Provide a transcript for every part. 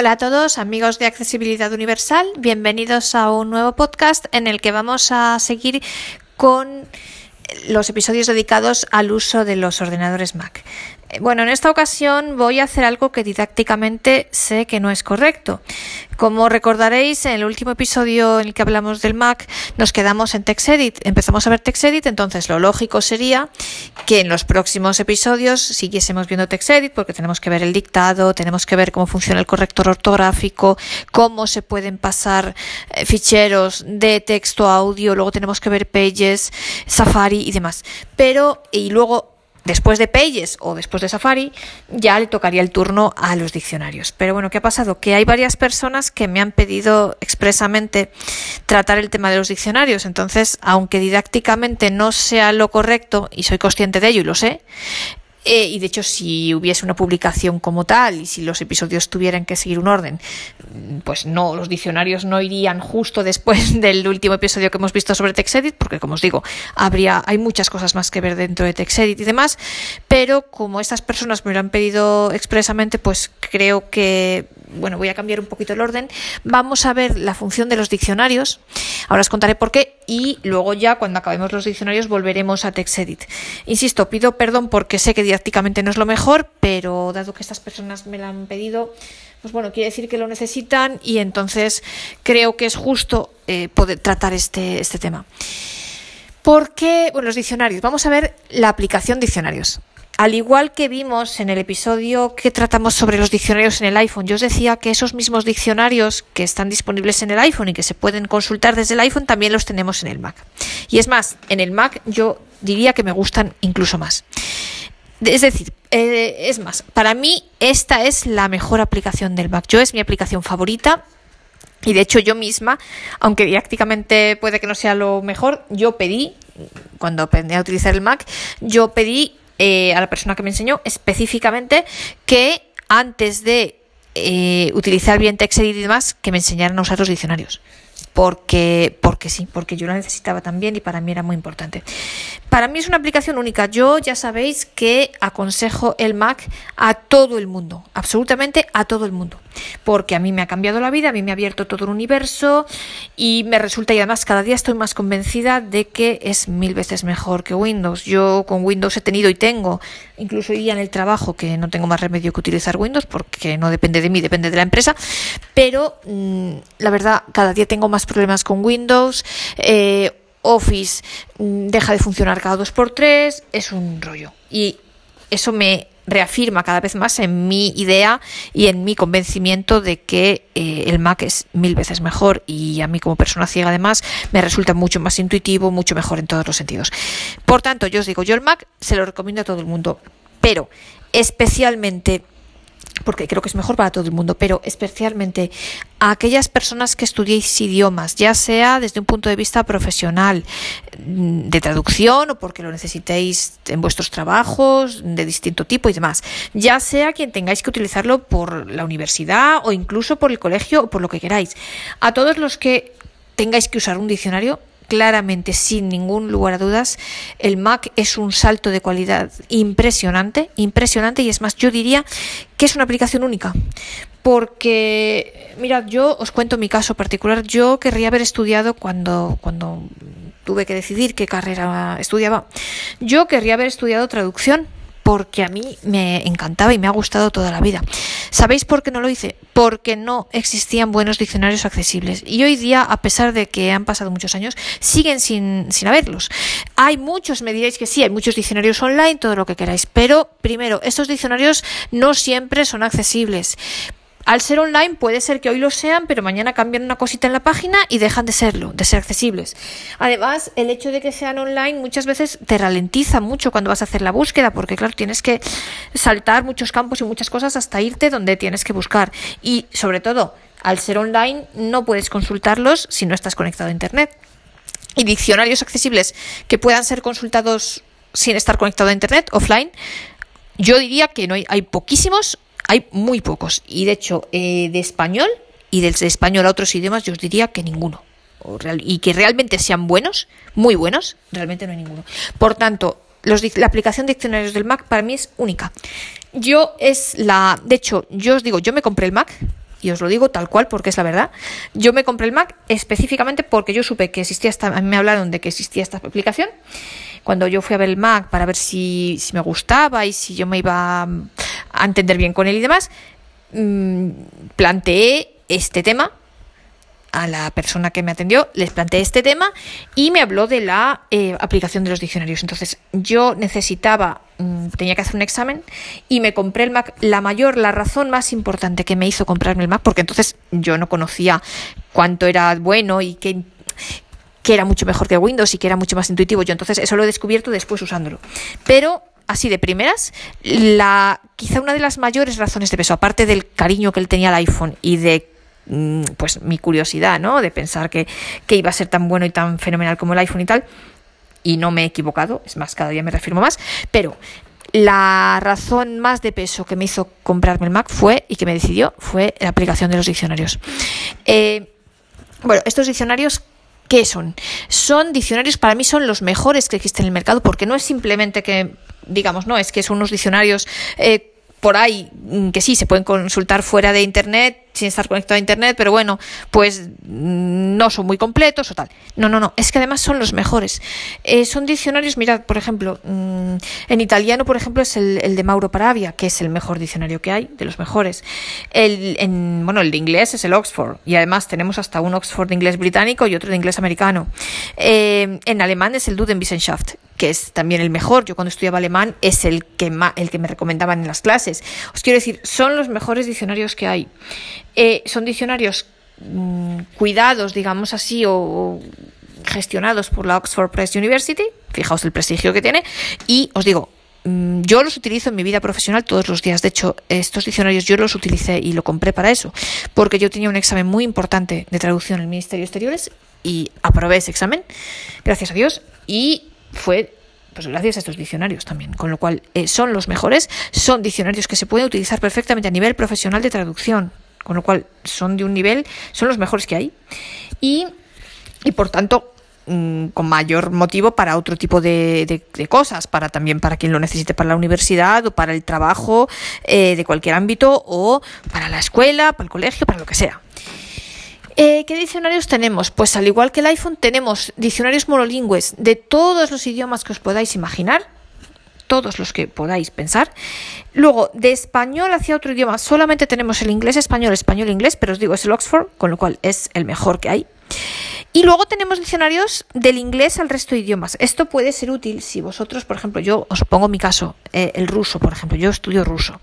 Hola a todos, amigos de Accesibilidad Universal. Bienvenidos a un nuevo podcast en el que vamos a seguir con los episodios dedicados al uso de los ordenadores Mac. Bueno, en esta ocasión voy a hacer algo que didácticamente sé que no es correcto. Como recordaréis, en el último episodio en el que hablamos del Mac, nos quedamos en TextEdit. Empezamos a ver TextEdit, entonces lo lógico sería que en los próximos episodios siguiésemos viendo TextEdit, porque tenemos que ver el dictado, tenemos que ver cómo funciona el corrector ortográfico, cómo se pueden pasar eh, ficheros de texto a audio, luego tenemos que ver Pages, Safari y demás. Pero, y luego Después de Pages o después de Safari, ya le tocaría el turno a los diccionarios. Pero bueno, ¿qué ha pasado? Que hay varias personas que me han pedido expresamente tratar el tema de los diccionarios. Entonces, aunque didácticamente no sea lo correcto, y soy consciente de ello y lo sé, eh, y de hecho, si hubiese una publicación como tal y si los episodios tuvieran que seguir un orden, pues no, los diccionarios no irían justo después del último episodio que hemos visto sobre TextEdit, porque como os digo, habría, hay muchas cosas más que ver dentro de TextEdit y demás, pero como estas personas me lo han pedido expresamente, pues creo que bueno, voy a cambiar un poquito el orden. Vamos a ver la función de los diccionarios. Ahora os contaré por qué y luego ya cuando acabemos los diccionarios volveremos a TextEdit. Insisto, pido perdón porque sé que didácticamente no es lo mejor, pero dado que estas personas me lo han pedido, pues bueno, quiere decir que lo necesitan y entonces creo que es justo eh, poder tratar este, este tema. ¿Por qué? Bueno, los diccionarios. Vamos a ver la aplicación diccionarios. Al igual que vimos en el episodio que tratamos sobre los diccionarios en el iPhone, yo os decía que esos mismos diccionarios que están disponibles en el iPhone y que se pueden consultar desde el iPhone también los tenemos en el Mac. Y es más, en el Mac yo diría que me gustan incluso más. Es decir, eh, es más, para mí esta es la mejor aplicación del Mac. Yo es mi aplicación favorita. Y de hecho yo misma, aunque didácticamente puede que no sea lo mejor, yo pedí, cuando aprendí a utilizar el Mac, yo pedí eh, a la persona que me enseñó específicamente que antes de eh, utilizar bien TextEdit y demás, que me enseñaran a usar los diccionarios porque, porque sí, porque yo la necesitaba también y para mí era muy importante. Para mí es una aplicación única. Yo ya sabéis que aconsejo el Mac a todo el mundo, absolutamente a todo el mundo, porque a mí me ha cambiado la vida, a mí me ha abierto todo el universo y me resulta y además cada día estoy más convencida de que es mil veces mejor que Windows. Yo con Windows he tenido y tengo, incluso hoy en el trabajo, que no tengo más remedio que utilizar Windows porque no depende de mí, depende de la empresa, pero mm, la verdad cada día tengo más problemas con Windows. Eh, Office mm, deja de funcionar cada dos por tres, es un rollo. Y eso me reafirma cada vez más en mi idea y en mi convencimiento de que eh, el Mac es mil veces mejor y a mí como persona ciega además me resulta mucho más intuitivo, mucho mejor en todos los sentidos. Por tanto, yo os digo, yo el Mac se lo recomiendo a todo el mundo, pero especialmente porque creo que es mejor para todo el mundo, pero especialmente a aquellas personas que estudiéis idiomas, ya sea desde un punto de vista profesional, de traducción o porque lo necesitéis en vuestros trabajos de distinto tipo y demás, ya sea quien tengáis que utilizarlo por la universidad o incluso por el colegio o por lo que queráis. A todos los que tengáis que usar un diccionario, claramente, sin ningún lugar a dudas, el Mac es un salto de cualidad impresionante, impresionante, y es más, yo diría que es una aplicación única. Porque, mirad, yo os cuento mi caso particular. Yo querría haber estudiado cuando, cuando tuve que decidir qué carrera estudiaba. Yo querría haber estudiado traducción porque a mí me encantaba y me ha gustado toda la vida. ¿Sabéis por qué no lo hice? Porque no existían buenos diccionarios accesibles. Y hoy día, a pesar de que han pasado muchos años, siguen sin, sin haberlos. Hay muchos, me diréis que sí, hay muchos diccionarios online, todo lo que queráis. Pero, primero, estos diccionarios no siempre son accesibles. Al ser online puede ser que hoy lo sean, pero mañana cambian una cosita en la página y dejan de serlo, de ser accesibles. Además, el hecho de que sean online muchas veces te ralentiza mucho cuando vas a hacer la búsqueda, porque claro, tienes que saltar muchos campos y muchas cosas hasta irte donde tienes que buscar. Y sobre todo, al ser online no puedes consultarlos si no estás conectado a Internet. Y diccionarios accesibles que puedan ser consultados sin estar conectado a Internet, offline, yo diría que no hay, hay poquísimos hay muy pocos. Y de hecho, eh, de español y del español a otros idiomas, yo os diría que ninguno. y que realmente sean buenos, muy buenos, realmente no hay ninguno. Por tanto, los, la aplicación de diccionarios del Mac para mí es única. Yo es la. De hecho, yo os digo, yo me compré el Mac y os lo digo tal cual porque es la verdad. Yo me compré el Mac específicamente porque yo supe que existía esta, a me hablaron de que existía esta aplicación. Cuando yo fui a ver el Mac para ver si, si me gustaba y si yo me iba a entender bien con él y demás, mmm, planteé este tema a la persona que me atendió, les planteé este tema y me habló de la eh, aplicación de los diccionarios. Entonces, yo necesitaba, mm, tenía que hacer un examen y me compré el Mac. La mayor, la razón más importante que me hizo comprarme el Mac, porque entonces yo no conocía cuánto era bueno y que que era mucho mejor que Windows y que era mucho más intuitivo. Yo entonces eso lo he descubierto después usándolo. Pero así de primeras, la quizá una de las mayores razones de peso, aparte del cariño que él tenía al iPhone y de Mm, pues mi curiosidad, ¿no? De pensar que, iba a ser tan bueno y tan fenomenal como el iPhone y tal. Y no me he equivocado, es más, cada día me reafirmo más. Pero la razón más de peso que me hizo comprarme el Mac fue, y que me decidió, fue la aplicación de los diccionarios. Eh, bueno, estos diccionarios ¿Qué son? Son diccionarios, para mí son los mejores que existen en el mercado, porque no es simplemente que, digamos, no, es que son unos diccionarios eh, por ahí mm, que sí, se pueden consultar fuera de Internet, sin estar conectado a Internet, pero bueno, pues mm, no son muy completos o tal. No, no, no, es que además son los mejores. Eh, son diccionarios, mirad, por ejemplo, mm, en italiano, por ejemplo, es el, de Mauro Paravia, que es el mejor diccionario que hay, de los mejores. El, en, bueno, el de inglés es el Oxford, y además tenemos hasta un Oxford de inglés británico y otro de inglés americano. Eh, en alemán es el Dudenwissenschaft, que es también el mejor. Yo cuando estudiaba alemán es el que, el que me recomendaban en las clases. Os quiero decir, son los mejores diccionarios que hay. Eh, son diccionarios mm, cuidados, digamos así, o, gestionados por la Oxford Press University. Fijaos el prestigio que tiene. Y os digo, mm, yo los utilizo en mi vida profesional todos los días. De hecho, estos diccionarios yo los utilicé y lo compré para eso, porque yo tenía un examen muy importante de traducción en el Ministerio de Exteriores y aprobé ese examen, gracias a Dios, y fue pues gracias a estos diccionarios también, con lo cual eh, son los mejores, son diccionarios que se pueden utilizar perfectamente a nivel profesional de traducción, con lo cual son de un nivel, son los mejores que hay y, y por tanto mm, con mayor motivo para otro tipo de, cosas, para también para quien lo necesite para la universidad o para el trabajo eh, de cualquier ámbito o para la escuela, para el colegio, para lo que sea. Eh, ¿Qué diccionarios tenemos? Pues al igual que el iPhone tenemos diccionarios monolingües de todos los idiomas que os podáis imaginar, todos los que podáis pensar. Luego, de español hacia otro idioma, solamente tenemos el inglés, español, español, inglés, pero os digo, es el Oxford, con lo cual es el mejor que hay. Y luego tenemos diccionarios del inglés al resto de idiomas. Esto puede ser útil si vosotros, por ejemplo, yo os pongo mi caso, eh, el ruso, por ejemplo, yo estudio ruso.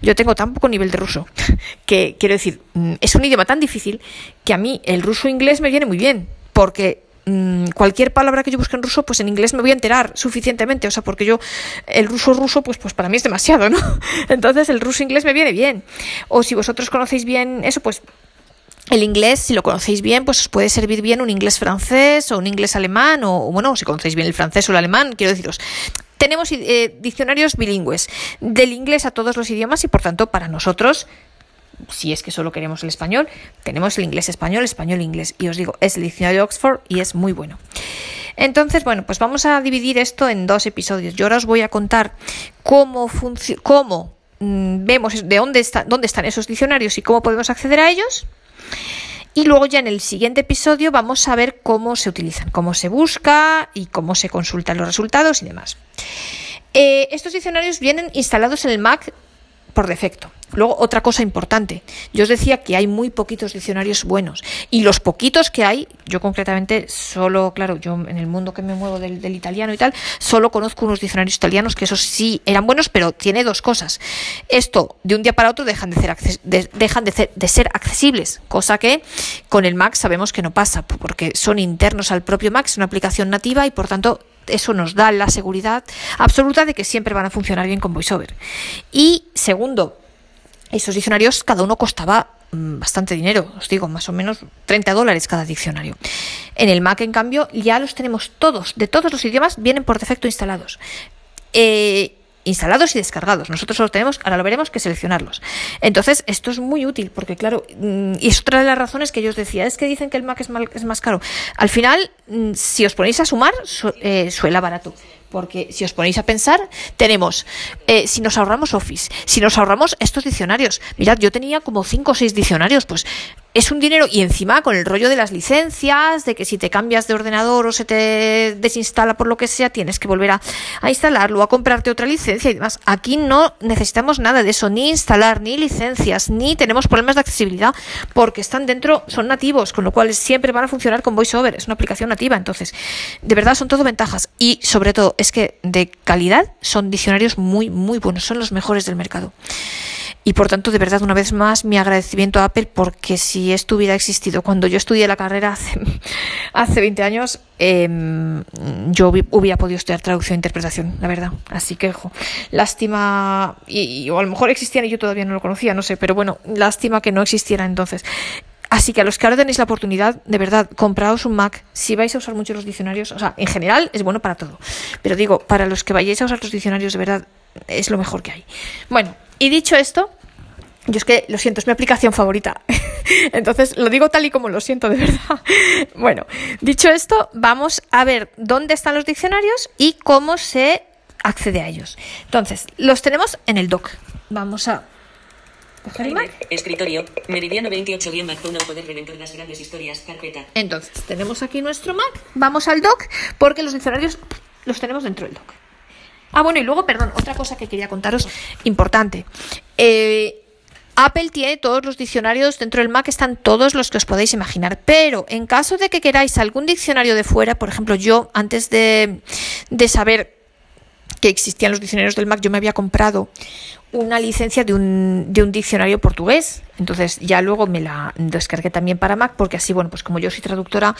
Yo tengo tan poco nivel de ruso que, quiero decir, mm, es un idioma tan difícil que a mí el ruso inglés me viene muy bien, porque mm, cualquier palabra que yo busque en ruso, pues en inglés me voy a enterar suficientemente, o sea, porque yo el ruso ruso, pues, pues para mí es demasiado, ¿no? Entonces el ruso inglés me viene bien. O si vosotros conocéis bien eso, pues el inglés, si lo conocéis bien, pues os puede servir bien un inglés francés o un inglés alemán, o bueno, si conocéis bien el francés o el alemán, quiero deciros. Tenemos eh, diccionarios bilingües, del inglés a todos los idiomas y por tanto para nosotros si es que solo queremos el español, tenemos el inglés español, español inglés. Y os digo, es el diccionario de Oxford y es muy bueno. Entonces, bueno, pues vamos a dividir esto en dos episodios. Yo ahora os voy a contar cómo, cómo mm, vemos de dónde, está, dónde están esos diccionarios y cómo podemos acceder a ellos. Y luego ya en el siguiente episodio vamos a ver cómo se utilizan, cómo se busca y cómo se consultan los resultados y demás. Eh, estos diccionarios vienen instalados en el Mac por defecto. Luego, otra cosa importante, yo os decía que hay muy poquitos diccionarios buenos y los poquitos que hay, yo concretamente solo, claro, yo en el mundo que me muevo del, italiano y tal, solo conozco unos diccionarios italianos que esos sí eran buenos, pero tiene dos cosas. Esto, de un día para otro, dejan de ser, dejan de, de ser accesibles, cosa que con el Mac sabemos que no pasa, porque son internos al propio Mac, es una aplicación nativa y por tanto eso nos da la seguridad absoluta de que siempre van a funcionar bien con VoiceOver. Y segundo, esos diccionarios cada uno costaba mm, bastante dinero, os digo, más o menos 30 dólares cada diccionario. En el Mac, en cambio, ya los tenemos todos, de todos los idiomas, vienen por defecto instalados. Eh, instalados y descargados. Nosotros solo tenemos, ahora lo veremos, que seleccionarlos. Entonces, esto es muy útil porque, claro, mm, y es otra de las razones que yo os decía, es que dicen que el Mac es, más caro. Al final, mm, si os ponéis a sumar, eh, suela barato. Porque si os ponéis a pensar, tenemos, eh, si nos ahorramos Office, si nos ahorramos estos diccionarios, mirad, yo tenía como cinco o seis diccionarios, pues es un dinero y encima con el rollo de las licencias, de que si te cambias de ordenador o se te desinstala por lo que sea, tienes que volver a, a, instalarlo, a comprarte otra licencia y demás. Aquí no necesitamos nada de eso, ni instalar, ni licencias, ni tenemos problemas de accesibilidad, porque están dentro, son nativos, con lo cual siempre van a funcionar con VoiceOver, es una aplicación nativa, entonces, de verdad son todo ventajas y sobre todo es que de calidad son diccionarios muy, muy buenos, son los mejores del mercado. Y por tanto, de verdad, una vez más, mi agradecimiento a Apple porque si esto hubiera existido cuando yo estudié la carrera hace, hace 20 años, eh, yo hubiera podido estudiar traducción e interpretación, la verdad. Así que, ojo, lástima, y, y, o a lo mejor existían y yo todavía no lo conocía, no sé, pero bueno, lástima que no existiera entonces. Así que a los que ahora tenéis la oportunidad, de verdad, compraos un Mac. Si vais a usar mucho los diccionarios, o sea, en general es bueno para todo. Pero digo, para los que vayáis a usar los diccionarios, de verdad, es lo mejor que hay. Bueno, y dicho esto, yo es que lo siento, es mi aplicación favorita. Entonces lo digo tal y como lo siento, de verdad. Bueno, dicho esto, vamos a ver dónde están los diccionarios y cómo se accede a ellos. Entonces, los tenemos en el doc. Vamos a coger el Mac. Escritorio, Meridiano 28 bien Mac, uno poder reventar las grandes historias, carpeta. Entonces, tenemos aquí nuestro Mac. Vamos al doc porque los diccionarios los tenemos dentro del doc. Ah, bueno, y luego, perdón, otra cosa que quería contaros importante. Eh, Apple tiene todos los diccionarios dentro del Mac, están todos los que os podéis imaginar. Pero en caso de que queráis algún diccionario de fuera, por ejemplo, yo antes de, de saber que existían los diccionarios del Mac, yo me había comprado una licencia de un, de un diccionario portugués. Entonces ya luego me la descargué también para Mac, porque así, bueno, pues como yo soy traductora,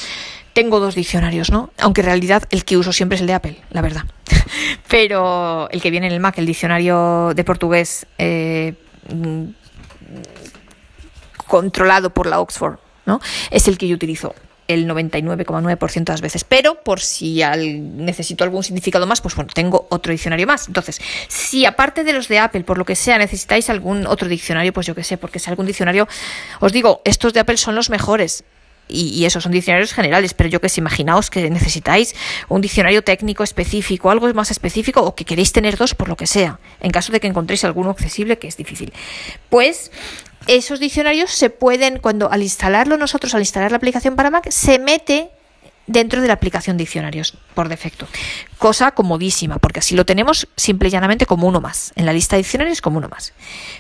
tengo dos diccionarios, ¿no? Aunque en realidad el que uso siempre es el de Apple, la verdad. Pero el que viene en el Mac, el diccionario de portugués eh, controlado por la Oxford, ¿no? Es el que yo utilizo el 99,9% de las veces. Pero por si al, necesito algún significado más, pues bueno, tengo otro diccionario más. Entonces, si aparte de los de Apple, por lo que sea, necesitáis algún otro diccionario, pues yo qué sé, porque es algún diccionario, os digo, estos de Apple son los mejores. Y, y esos son diccionarios generales, pero yo que sé, imaginaos que necesitáis un diccionario técnico específico, algo más específico, o que queréis tener dos por lo que sea, en caso de que encontréis alguno accesible, que es difícil. Pues esos diccionarios se pueden, cuando al instalarlo nosotros, al instalar la aplicación para Mac, se mete dentro de la aplicación diccionarios por defecto. Cosa comodísima, porque así lo tenemos simple y llanamente como uno más. En la lista de diccionarios como uno más.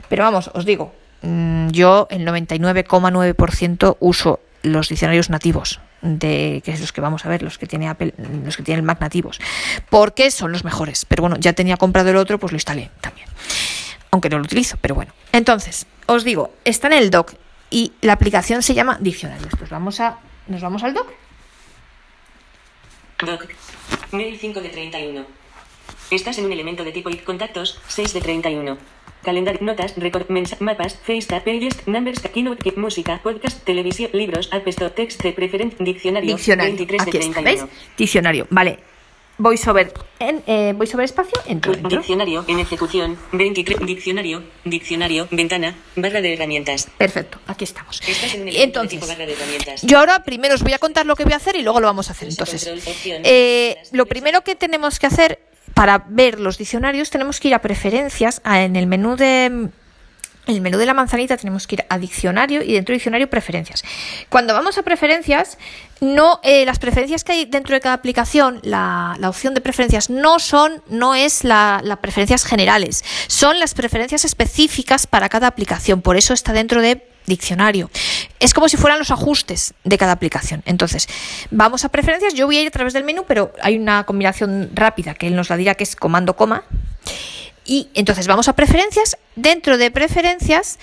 Pero vamos, os digo, yo el 99,9% uso los diccionarios nativos de que es los que vamos a ver los que tiene Apple los que tienen el Mac nativos porque son los mejores pero bueno ya tenía comprado el otro pues lo instalé también aunque no lo utilizo pero bueno entonces os digo está en el doc y la aplicación se llama diccionarios pues vamos a nos vamos al doc Doc. Mail 5 de 31. Estás en un elemento de tipo y contactos 6 de 31. Calendario, notas, record, mens mapas, FaceTime, pages, numbers, keynote, música, podcast, televisión, libros, app store, text, preferent, diccionario, diccionario 23 aquí de está 31. ¿veis? diccionario vale voiceover en eh, voiceover espacio entro, entro. Diccionario en ejecución 23. Diccionario, diccionario, ventana, barra de herramientas. perfecto aquí estamos Estás en tipo entonces barra de herramientas. Yo ahora primero os voy a contar lo que voy a hacer y luego lo vamos a hacer. Pulsa Entonces, eh, lo primero que tenemos que hacer para ver los diccionarios tenemos que ir a preferencias, a- en el menú de el menú de la manzanita tenemos que ir a diccionario y dentro de diccionario preferencias. Cuando vamos a preferencias, no eh, las preferencias que hay dentro de cada aplicación, la, la opción de preferencias no son, no es la, las preferencias generales, son las preferencias específicas para cada aplicación. Por eso está dentro de diccionario. Es como si fueran los ajustes de cada aplicación. Entonces, vamos a preferencias. Yo voy a ir a través del menú, pero hay una combinación rápida que él nos la dirá que es comando coma. Y entonces vamos a preferencias. Dentro de preferencias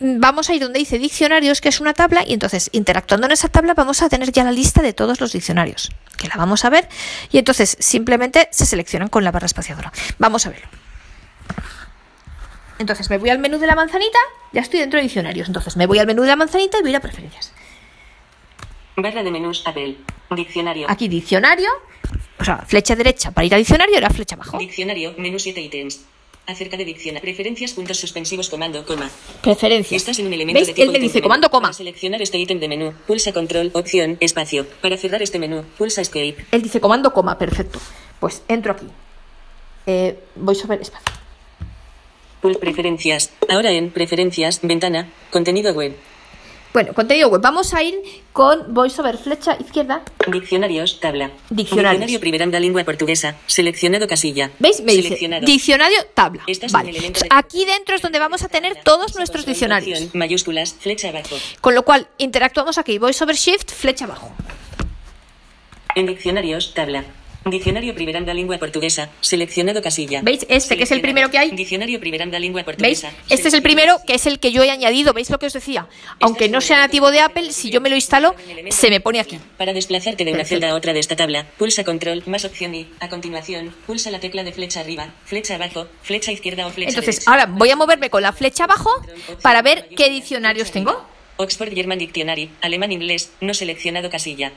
mm, vamos a ir donde dice diccionarios, que es una tabla, y entonces interactuando en esa tabla vamos a tener ya la lista de todos los diccionarios, que la vamos a ver, y entonces simplemente se seleccionan con la barra espaciadora. Vamos a verlo. Entonces me voy al menú de la manzanita, ya estoy dentro de diccionarios. Entonces me voy al menú de la manzanita y voy a preferencias. Barra de menús Apple. Diccionario. Aquí diccionario, o sea, flecha derecha para ir a diccionario ahora flecha abajo. Diccionario, menú 7 ítems. Acerca de diccionario. Preferencias, puntos suspensivos, comando, coma. Preferencias. Estás en un elemento ¿Veis? de tipo Él dice comando coma. Para seleccionar este ítem de menú, pulsa control, opción, espacio. Para cerrar este menú, pulsa escape. Él dice comando coma, perfecto. Pues entro aquí. Eh, voy sobre espacio. Preferencias. Ahora en Preferencias, ventana, contenido web. Bueno, contenido web. Vamos a ir con VoiceOver flecha izquierda. Diccionarios, tabla. Diccionarios. Diccionario Primeranda Lengua Portuguesa. Seleccionado casilla. ¿Veis? Me dice diccionario tabla. Vale. de- Aquí dentro es donde vamos a tener todos nuestros diccionarios. Mayúsculas, flecha abajo. Con lo cual, interactuamos aquí. VoiceOver Shift, flecha abajo. En diccionarios, tabla. Diccionario Primeranda Lengua Portuguesa. Seleccionado casilla. ¿Veis? Este, que es el primero que hay. Diccionario Primeranda Lengua ¿Veis? Portuguesa. Este es el primero, que es el que yo he añadido. ¿Veis lo que os decía? Aunque no sea nativo de Apple, si yo me lo instalo, se me pone aquí. Para desplazarte de una celda a otra de esta tabla, pulsa control más opción y, a continuación, pulsa la tecla de flecha arriba, flecha abajo, flecha izquierda o flecha Entonces, derecha. ahora voy a moverme con la flecha abajo para ver qué diccionarios tengo. Oxford German Dictionary, alemán inglés, no seleccionado casilla.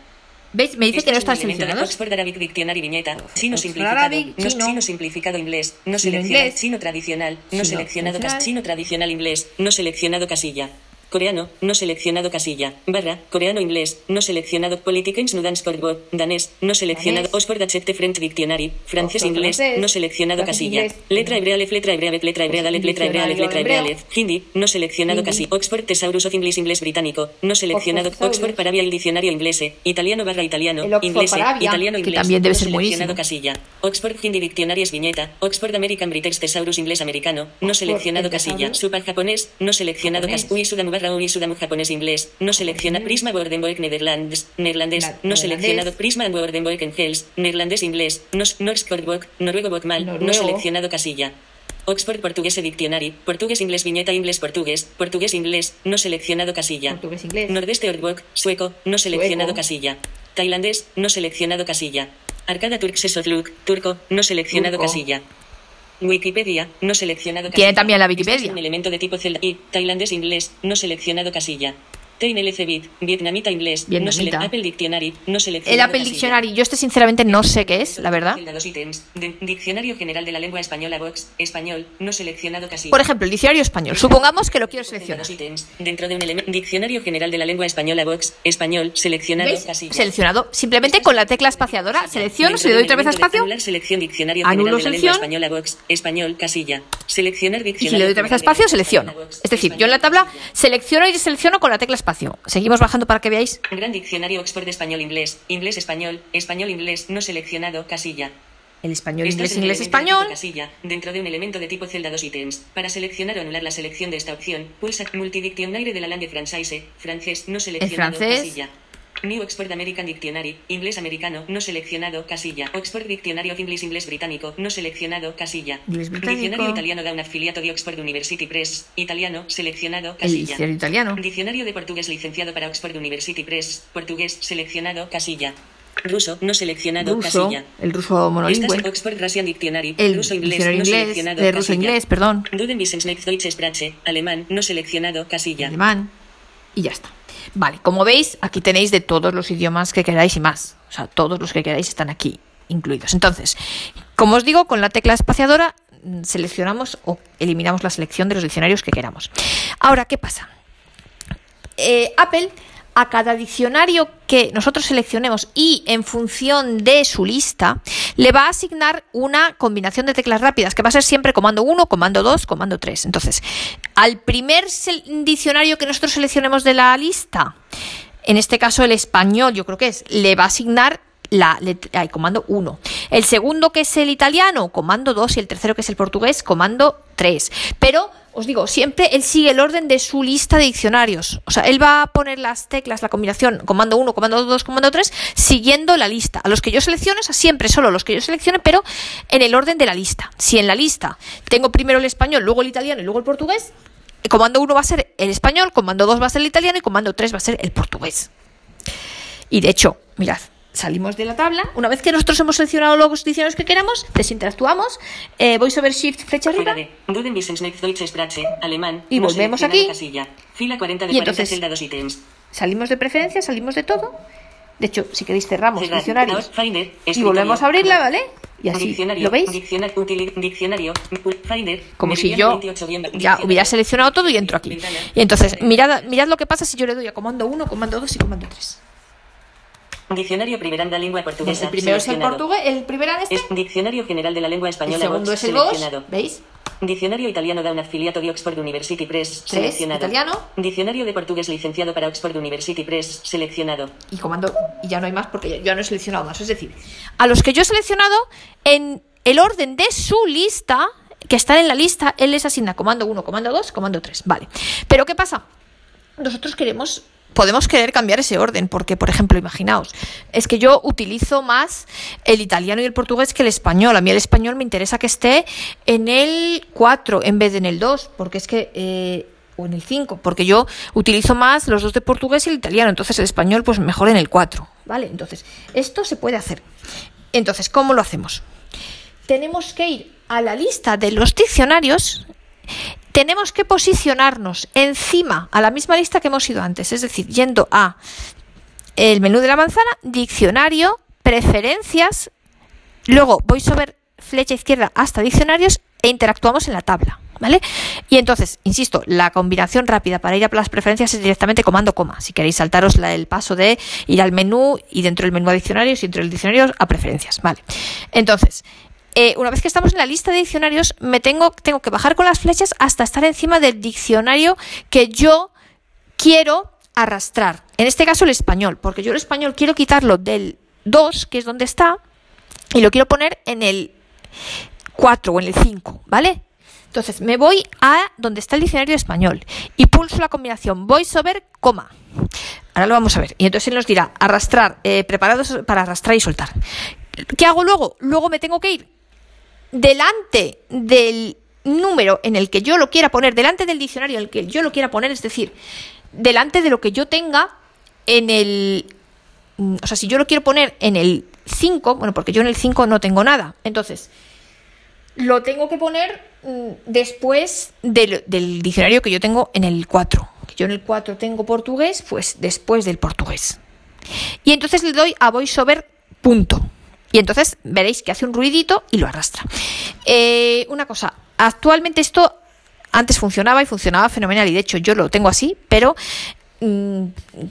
¿Veis? Me dice Este que no están seleccionados. Oxford Arabic Dictionary viñeta, chino Oxford simplificado, Arabic, no, chino. chino simplificado inglés, no seleccionado, inglés. chino tradicional, no Chino seleccionado cas- tradicional. chino tradicional inglés, no seleccionado casilla. Coreano, no seleccionado casilla. Barra, coreano inglés, no seleccionado Politikens nu dansk ordbok, danés, no seleccionado Danés. Oxford Accepte French Dictionary, francés Oxford inglés, francés, no seleccionado casilla. inglés. Letra hebrea lef, letra hebrea bet, letra hebrea dalet, letra hebrea alef, letra hebrea alef. Hindi, no seleccionado Hindi. casilla. Oxford Thesaurus of English inglés británico, no seleccionado. Thesaurus. Oxford Parabia el diccionario inglés, italiano barra italiano, Oxford inglés, italiano que inglés, también debe no ser seleccionado buenísimo. casilla. Oxford Hindi Dictionaries viñeta, Oxford American British Thesaurus inglés americano, no Oxford seleccionado el casilla. Super japonés, no seleccionado casilla. Barra Ui Sudamu japonés inglés, no selecciona. Prisma Bordenboek Netherlands, neerlandés, no seleccionado. Prisma Bordenboek en Hels, neerlandés inglés, no Norskordbok, noruego Bokmal, no seleccionado casilla. Oxford Portugués Dictionary, portugués inglés viñeta inglés portugués, portugués inglés, no seleccionado casilla. Portugués inglés. Nordeste Ordbok, sueco, no seleccionado Sueco. casilla. Tailandés, no seleccionado casilla. Arcada Turk Sesotlook, turco, no seleccionado Turco. casilla. Wikipedia, no seleccionado casilla. Tiene también la Este Wikipedia. un elemento de tipo celda. Y, tailandés inglés, no seleccionado casilla. TNLC bit, vietnamita inglés, no Vietnamita. sele- Apple Dictionary, no El seleccionado Apple. Dictionary, yo este sinceramente no sé qué es, la verdad. Dos ítems. De- Diccionario General de la Lengua Española Vox, español, no seleccionado casilla. Por ejemplo, el diccionario español. Supongamos que lo quiero seleccionar. Ítems. Dentro de un. Diccionario General de la Lengua Española Vox, español, seleccionado casilla. Seleccionado. Simplemente con la tecla espaciadora selecciono, si le doy otra vez a espacio, selección diccionario general de la lengua española Vox, español, casilla. Seleccionar y diccionario. si le doy otra vez a espacio, selecciono. Es decir, yo en la tabla selecciono y deselecciono con la tecla espacio. Seguimos bajando para que veáis. Gran diccionario Oxford español inglés, inglés español, español inglés, no seleccionado, casilla. El español, Estás inglés, el inglés, elemento de español. Casilla, dentro de un elemento de tipo celda dos ítems. Para seleccionar o anular la selección de esta opción, pulsa Multidictionnaire de la langue française, francés, no seleccionado, francés. casilla. New Oxford American Dictionary, inglés americano, no seleccionado, casilla. Oxford Dictionary of English inglés británico, no seleccionado, casilla. Diccionario italiano da un afiliato de Oxford University Press, italiano, seleccionado, El casilla. diccionario italiano. Diccionario de portugués licenciado para Oxford University Press, portugués, seleccionado, casilla. Ruso, no seleccionado, Ruso. casilla. El ruso monolingüe. Estás Oxford Russian Dictionary, El ruso inglés, no seleccionado, De ruso inglés, perdón. Duden Deutsche Sprache, alemán, no seleccionado, casilla. alemán y ya está. Vale, como veis, aquí tenéis de todos los idiomas que queráis y más. O sea, todos los que queráis están aquí incluidos. Entonces, como os digo, con la tecla espaciadora mm, seleccionamos o eliminamos la selección de los diccionarios que queramos. Ahora, ¿qué pasa? Eh, Apple a cada diccionario que nosotros seleccionemos y en función de su lista le va a asignar una combinación de teclas rápidas que va a ser siempre comando 1, comando 2, comando 3. Entonces, al primer diccionario que nosotros seleccionemos de la lista, en este caso el español, yo creo que es, le va a asignar la let- ay, comando 1. El segundo que es el italiano, comando 2 y el tercero que es el portugués, comando 3. Pero os digo, siempre él sigue el orden de su lista de diccionarios. O sea, él va a poner las teclas, la combinación comando 1, comando 2, comando 3, siguiendo la lista. A los que yo seleccione, o sea, siempre solo los que yo seleccione, pero en el orden de la lista. Si en la lista tengo primero el español, luego el italiano y luego el portugués, el comando 1 va a ser el español, comando 2 va a ser el italiano y comando 3 va a ser el portugués. Y de hecho, mirad, salimos de la tabla. Una vez que nosotros hemos seleccionado los diccionarios que queramos, desinteractuamos, eh, voiceover shift flecha arriba. Y volvemos aquí. Casilla. Fila 40 de Y 40 entonces-. Salimos de preferencia, salimos de todo. De hecho, si queréis cerramos Cerrar. diccionarios Finder, y volvemos a abrirla, ¿vale? Y así, Diccionario, ¿lo veis? Diccionario, Finder, Como si yo 28 bien- ya hubiera seleccionado todo y entro aquí. ventana. Y entonces, mirad, mirad lo que pasa si yo le doy a comando 1, comando 2 y comando 3. Diccionario Primeranda Lengua Portuguesa. El primero es el portugués, el este. Es Diccionario General de la Lengua El Española. segundo Vox, es el seleccionado. ¿veis? Diccionario italiano da un afiliato de Oxford University Press, Tres, seleccionado. italiano. Diccionario de portugués licenciado para Oxford University Press, seleccionado. y comando y ya no hay más porque ya- no he seleccionado más. Es decir, a los que yo he seleccionado en el orden de su lista, que están en la lista, él les asigna comando 1, comando 2, comando 3. Vale. Pero ¿qué pasa? Nosotros queremos podemos querer cambiar ese orden porque por ejemplo imaginaos es que yo utilizo más el italiano y el portugués que el español. A mí el español me interesa que esté en el 4 en vez de en el 2 porque es que eh, o en el 5 porque yo utilizo más los dos de portugués y el italiano. Entonces el español pues mejor en el 4 vale entonces esto se puede hacer. Entonces cómo lo hacemos tenemos que ir a la lista de los diccionarios tenemos que posicionarnos encima a la misma lista que hemos ido antes, es decir, yendo a el menú de la manzana, diccionario, preferencias, luego voy sobre flecha izquierda hasta diccionarios e interactuamos en la tabla, ¿vale? Y entonces, insisto, la combinación rápida para ir a las preferencias es directamente comando coma. Si queréis saltaros el paso de ir al menú y dentro del menú a diccionarios y dentro del diccionario a preferencias, ¿vale? Entonces, eh, una vez que estamos en la lista de diccionarios, me tengo, tengo que bajar con las flechas hasta estar encima del diccionario que yo quiero arrastrar. En este caso el español, porque yo el español quiero quitarlo del 2, que es donde está, y lo quiero poner en el 4 o en el 5, ¿vale? Entonces me voy a donde está el diccionario español y pulso la combinación voiceover, coma. Ahora lo vamos a ver. Y entonces él nos dirá arrastrar, eh, preparados para arrastrar y soltar. ¿Qué hago luego? Luego me tengo que ir delante del número en el que yo lo quiera poner, delante del diccionario en el que yo lo quiera poner, es decir, delante de lo que yo tenga en el... mm, O sea, si yo lo quiero poner en el 5, bueno, porque yo en el 5 no tengo nada. Entonces, lo tengo que poner mm, después del, del diccionario que yo tengo en el 4. Que yo en el 4 tengo portugués, pues después del portugués. Y entonces le doy a voiceover punto. Y entonces veréis que hace un ruidito y lo arrastra. Eh, una cosa, actualmente esto antes funcionaba y funcionaba fenomenal y de hecho yo lo tengo así, pero mm,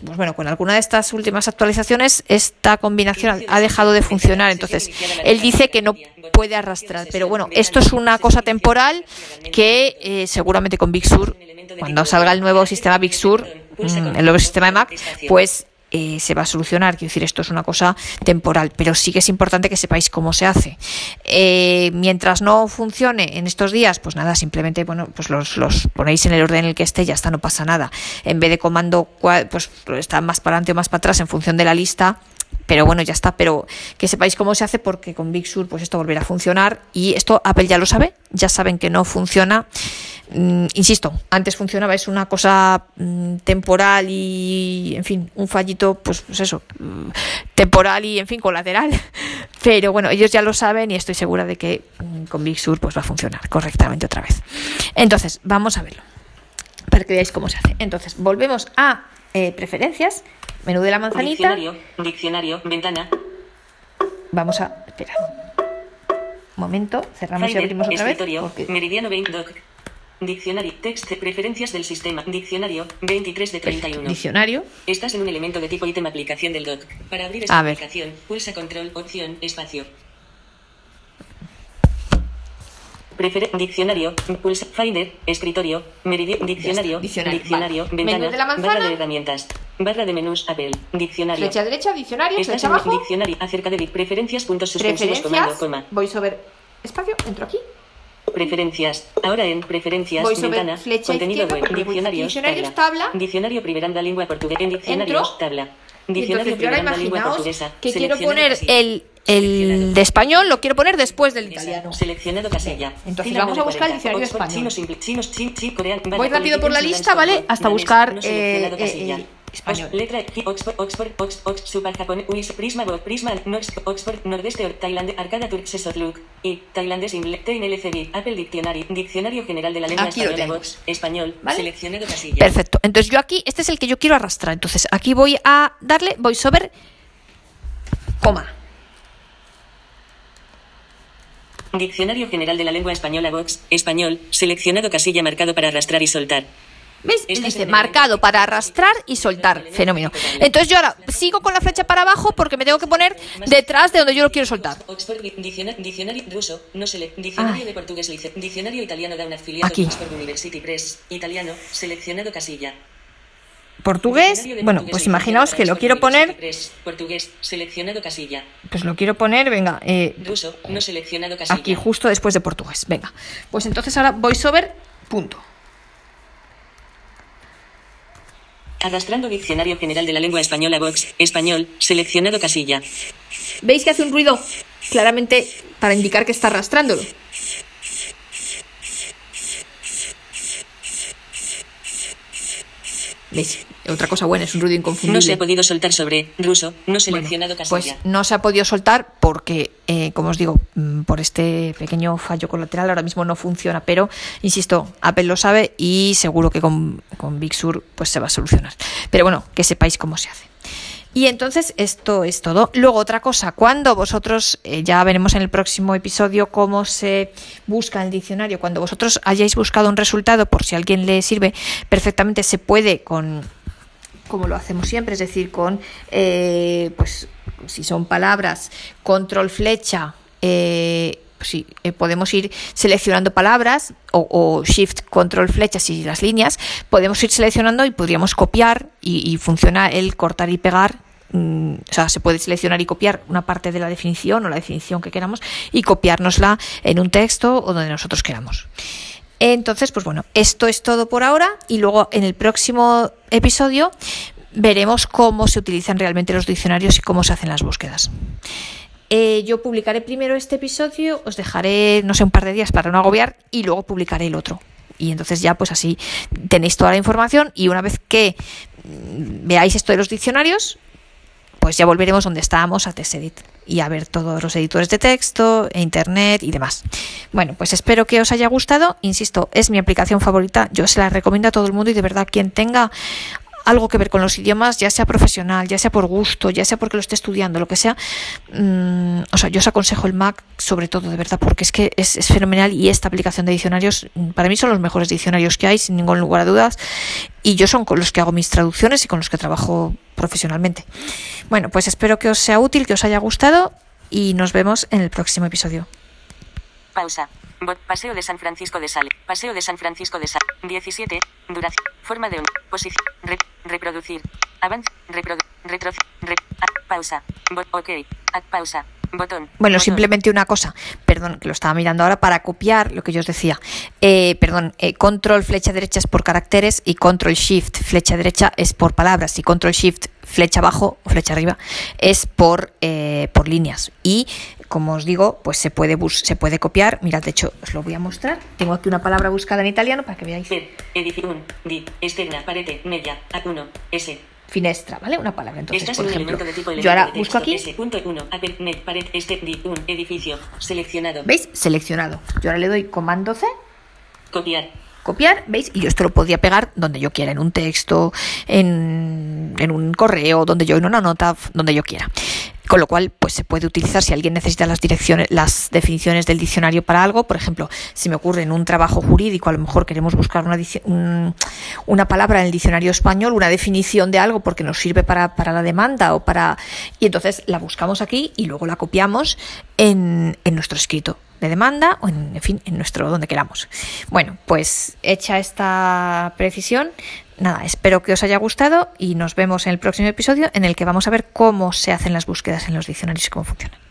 pues bueno, con alguna de estas últimas actualizaciones esta combinación ha dejado de funcionar. Entonces, él dice que no puede arrastrar, pero bueno, esto es una cosa temporal que eh, seguramente con Big Sur, cuando salga el nuevo sistema Big Sur, mm, el nuevo sistema de Mac, pues eh, se va a solucionar. Quiero decir, esto es una cosa temporal, pero sí que es importante que sepáis cómo se hace. Eh, mientras no funcione en estos días, pues nada, simplemente bueno, pues los, los ponéis en el orden en el que esté, ya está, no pasa nada. En vez de comando, pues está más para adelante o más para atrás en función de la lista. Pero bueno, ya está, pero que sepáis cómo se hace porque con Big Sur pues esto volverá a funcionar y esto Apple ya lo sabe, ya saben que no funciona. Mm, insisto, antes funcionaba, es una cosa mm, temporal y, en fin, un fallito, pues, pues eso, mm, temporal y, en fin, colateral. Pero bueno, ellos ya lo saben y estoy segura de que con Big Sur pues va a funcionar correctamente otra vez. Entonces, vamos a verlo, para que veáis cómo se hace. Entonces, volvemos a eh, preferencias, menú de la manzanita. Diccionario, diccionario, ventana, Vamos a. Espera. Un momento, cerramos y Finder, abrimos otra vez. porque- meridiano 20 doc. Diccionario, text, preferencias del sistema, diccionario, 23 de 31. Diccionario. Estás en un elemento de tipo ítem aplicación del doc. Para abrir A esta ver. aplicación, pulsa control, opción, espacio. Prefer diccionario, pulsa Finder, escritorio, meridiano, diccionario, Diccionario, diccionario, vale. ventana, Menú de la manzana. barra de herramientas, barra de menús, Apple, diccionario. Flecha derecha, diccionario, Estás flecha abajo. diccionario acerca de preferencias, puntos suspensivos, comando, coma. Voy sobre espacio, entro aquí. Preferencias. Ahora en preferencias, Voy ventana, flecha contenido web, voy- diccionarios, diccionarios, tabla. Diccionario Primeranda Lengua Portuguesa. En diccionarios, Entro. tabla. Diccionario entonces Primeranda Lengua Portuguesa. que quiero poner el, el de español, lo quiero poner después del italiano. Seleccionado casilla. Entonces vamos a buscar el 40. diccionario español. Voy rápido por la lista, ¿vale? Lansford, Hasta danés, buscar, eh, casilla. eh, español. Letra Oxford, Oxford, Oxford, Super Japón, US, Prisma, Prisma, Oxford, Nordeste, Or- Tailandia, Arcada, Turk, Sesotlook, y Tailandés, Ingle, Tein, LCB, Apple Dictionary, Diccionario General de la Lengua Española. Vox, Español, ¿Vale? seleccionado casilla. Perfecto. Entonces yo aquí, este es el que yo quiero arrastrar. Entonces aquí voy a darle voiceover, coma. Diccionario General de la Lengua Española Vox, Español, seleccionado casilla marcado para arrastrar y soltar. ¿Ves? Dice marcado para arrastrar y soltar. Fenómeno. Entonces yo ahora sigo con la flecha para abajo porque me tengo que poner detrás de donde yo lo quiero soltar. Diccionario ruso, no se Diccionario de portugués Diccionario italiano da un afiliado Aquí. de Oxford University Press, italiano, seleccionado casilla. Portugués, bueno, pues imaginaos que lo quiero poner, portugués, seleccionado casilla. pues lo quiero poner, venga, eh, Ruso, no seleccionado casilla. aquí justo después de portugués. Venga, pues entonces ahora voiceover, punto. Arrastrando Diccionario General de la Lengua Española Vox, español, seleccionado casilla. ¿Veis que hace un ruido claramente para indicar que está arrastrándolo? Otra cosa buena, es un ruido inconfundible. No se ha podido soltar sobre ruso, no Bueno, seleccionado casilla. pues no se ha podido soltar porque, eh, como os digo, mm, por este pequeño fallo colateral ahora mismo no funciona, pero insisto, Apple lo sabe y seguro que con, con Big Sur pues se va a solucionar. Pero bueno, que sepáis cómo se hace. Y entonces esto es todo. Luego otra cosa, cuando vosotros, eh, ya veremos en el próximo episodio cómo se busca el diccionario, cuando vosotros hayáis buscado un resultado, por si a alguien le sirve, perfectamente se puede con como lo hacemos siempre, es decir, con, eh, pues, si son palabras, control flecha, eh, sí, eh, podemos ir seleccionando palabras o, o shift control flechas y las líneas, podemos ir seleccionando y podríamos copiar y, y funciona el cortar y pegar. Mm, O sea, se puede seleccionar y copiar una parte de la definición o la definición que queramos y copiárnosla en un texto o donde nosotros queramos. Entonces, pues bueno, esto es todo por ahora y luego en el próximo episodio veremos cómo se utilizan realmente los diccionarios y cómo se hacen las búsquedas. Eh, yo publicaré primero este episodio, os dejaré, no sé, un par de días para no agobiar y luego publicaré el otro. Y entonces ya pues así tenéis toda la información y una vez que mm, veáis esto de los diccionarios, pues ya volveremos donde estábamos a TestEdit y a ver todos los editores de texto, e internet y demás. Bueno, pues espero que os haya gustado. Insisto, es mi aplicación favorita. Yo se la recomiendo a todo el mundo y de verdad quien tenga algo que ver con los idiomas, ya sea profesional, ya sea por gusto, ya sea porque lo esté estudiando, lo que sea, mm, o sea, yo os aconsejo el Mac sobre todo, de verdad, porque es que es, fenomenal y esta aplicación de diccionarios, mm, para mí son los mejores diccionarios que hay, sin ningún lugar a dudas, y yo son con los que hago mis traducciones y con los que trabajo profesionalmente. Bueno, pues espero que os sea útil, que os haya gustado y nos vemos en el próximo episodio. Pausa. Bot- Paseo de San Francisco de Sales. Paseo de San Francisco de Sales. 17. Duración. Forma de onda. Posición. Re- reproducir. Avance. Reprodu. Retro. re- a- pausa. Bot- ok. A- pausa. Botón. Bueno, Botón. simplemente una cosa, perdón, que lo estaba mirando ahora para copiar lo que yo os decía. Eh, perdón, eh, control flecha derecha es por caracteres y control shift flecha derecha es por palabras y control shift flecha abajo o flecha arriba es por, eh, por líneas. Y como os digo, pues se puede, bus se puede copiar. Mirad, de hecho, os lo voy a mostrar. Tengo aquí una palabra buscada en italiano para que veáis. Edificio. Di. Externa. Parete. Media. A1. S. Finestra, ¿vale? Una palabra. Entonces, por ejemplo, yo ahora busco aquí. S. Punto 1. Apple. Net. Pared. Di. Un. Edificio. Seleccionado. ¿Veis? Seleccionado. Yo ahora le doy comando C Copiar. copiar, ¿veis? Y yo esto lo podría pegar donde yo quiera, en un texto, en, en un correo, donde yo, en una nota, donde yo quiera. Con lo cual, pues se puede utilizar si alguien necesita las direcciones, las definiciones del diccionario para algo. Por ejemplo, si me ocurre en un trabajo jurídico, a lo mejor queremos buscar una, una palabra en el diccionario español, una definición de algo porque nos sirve para, para la demanda o para. Y entonces la buscamos aquí y luego la copiamos en, en nuestro escrito de demanda o en, en fin, en nuestro donde queramos. Bueno, pues hecha esta precisión, nada, espero que os haya gustado y nos vemos en el próximo episodio en el que vamos a ver cómo se hacen las búsquedas en los diccionarios y cómo funcionan.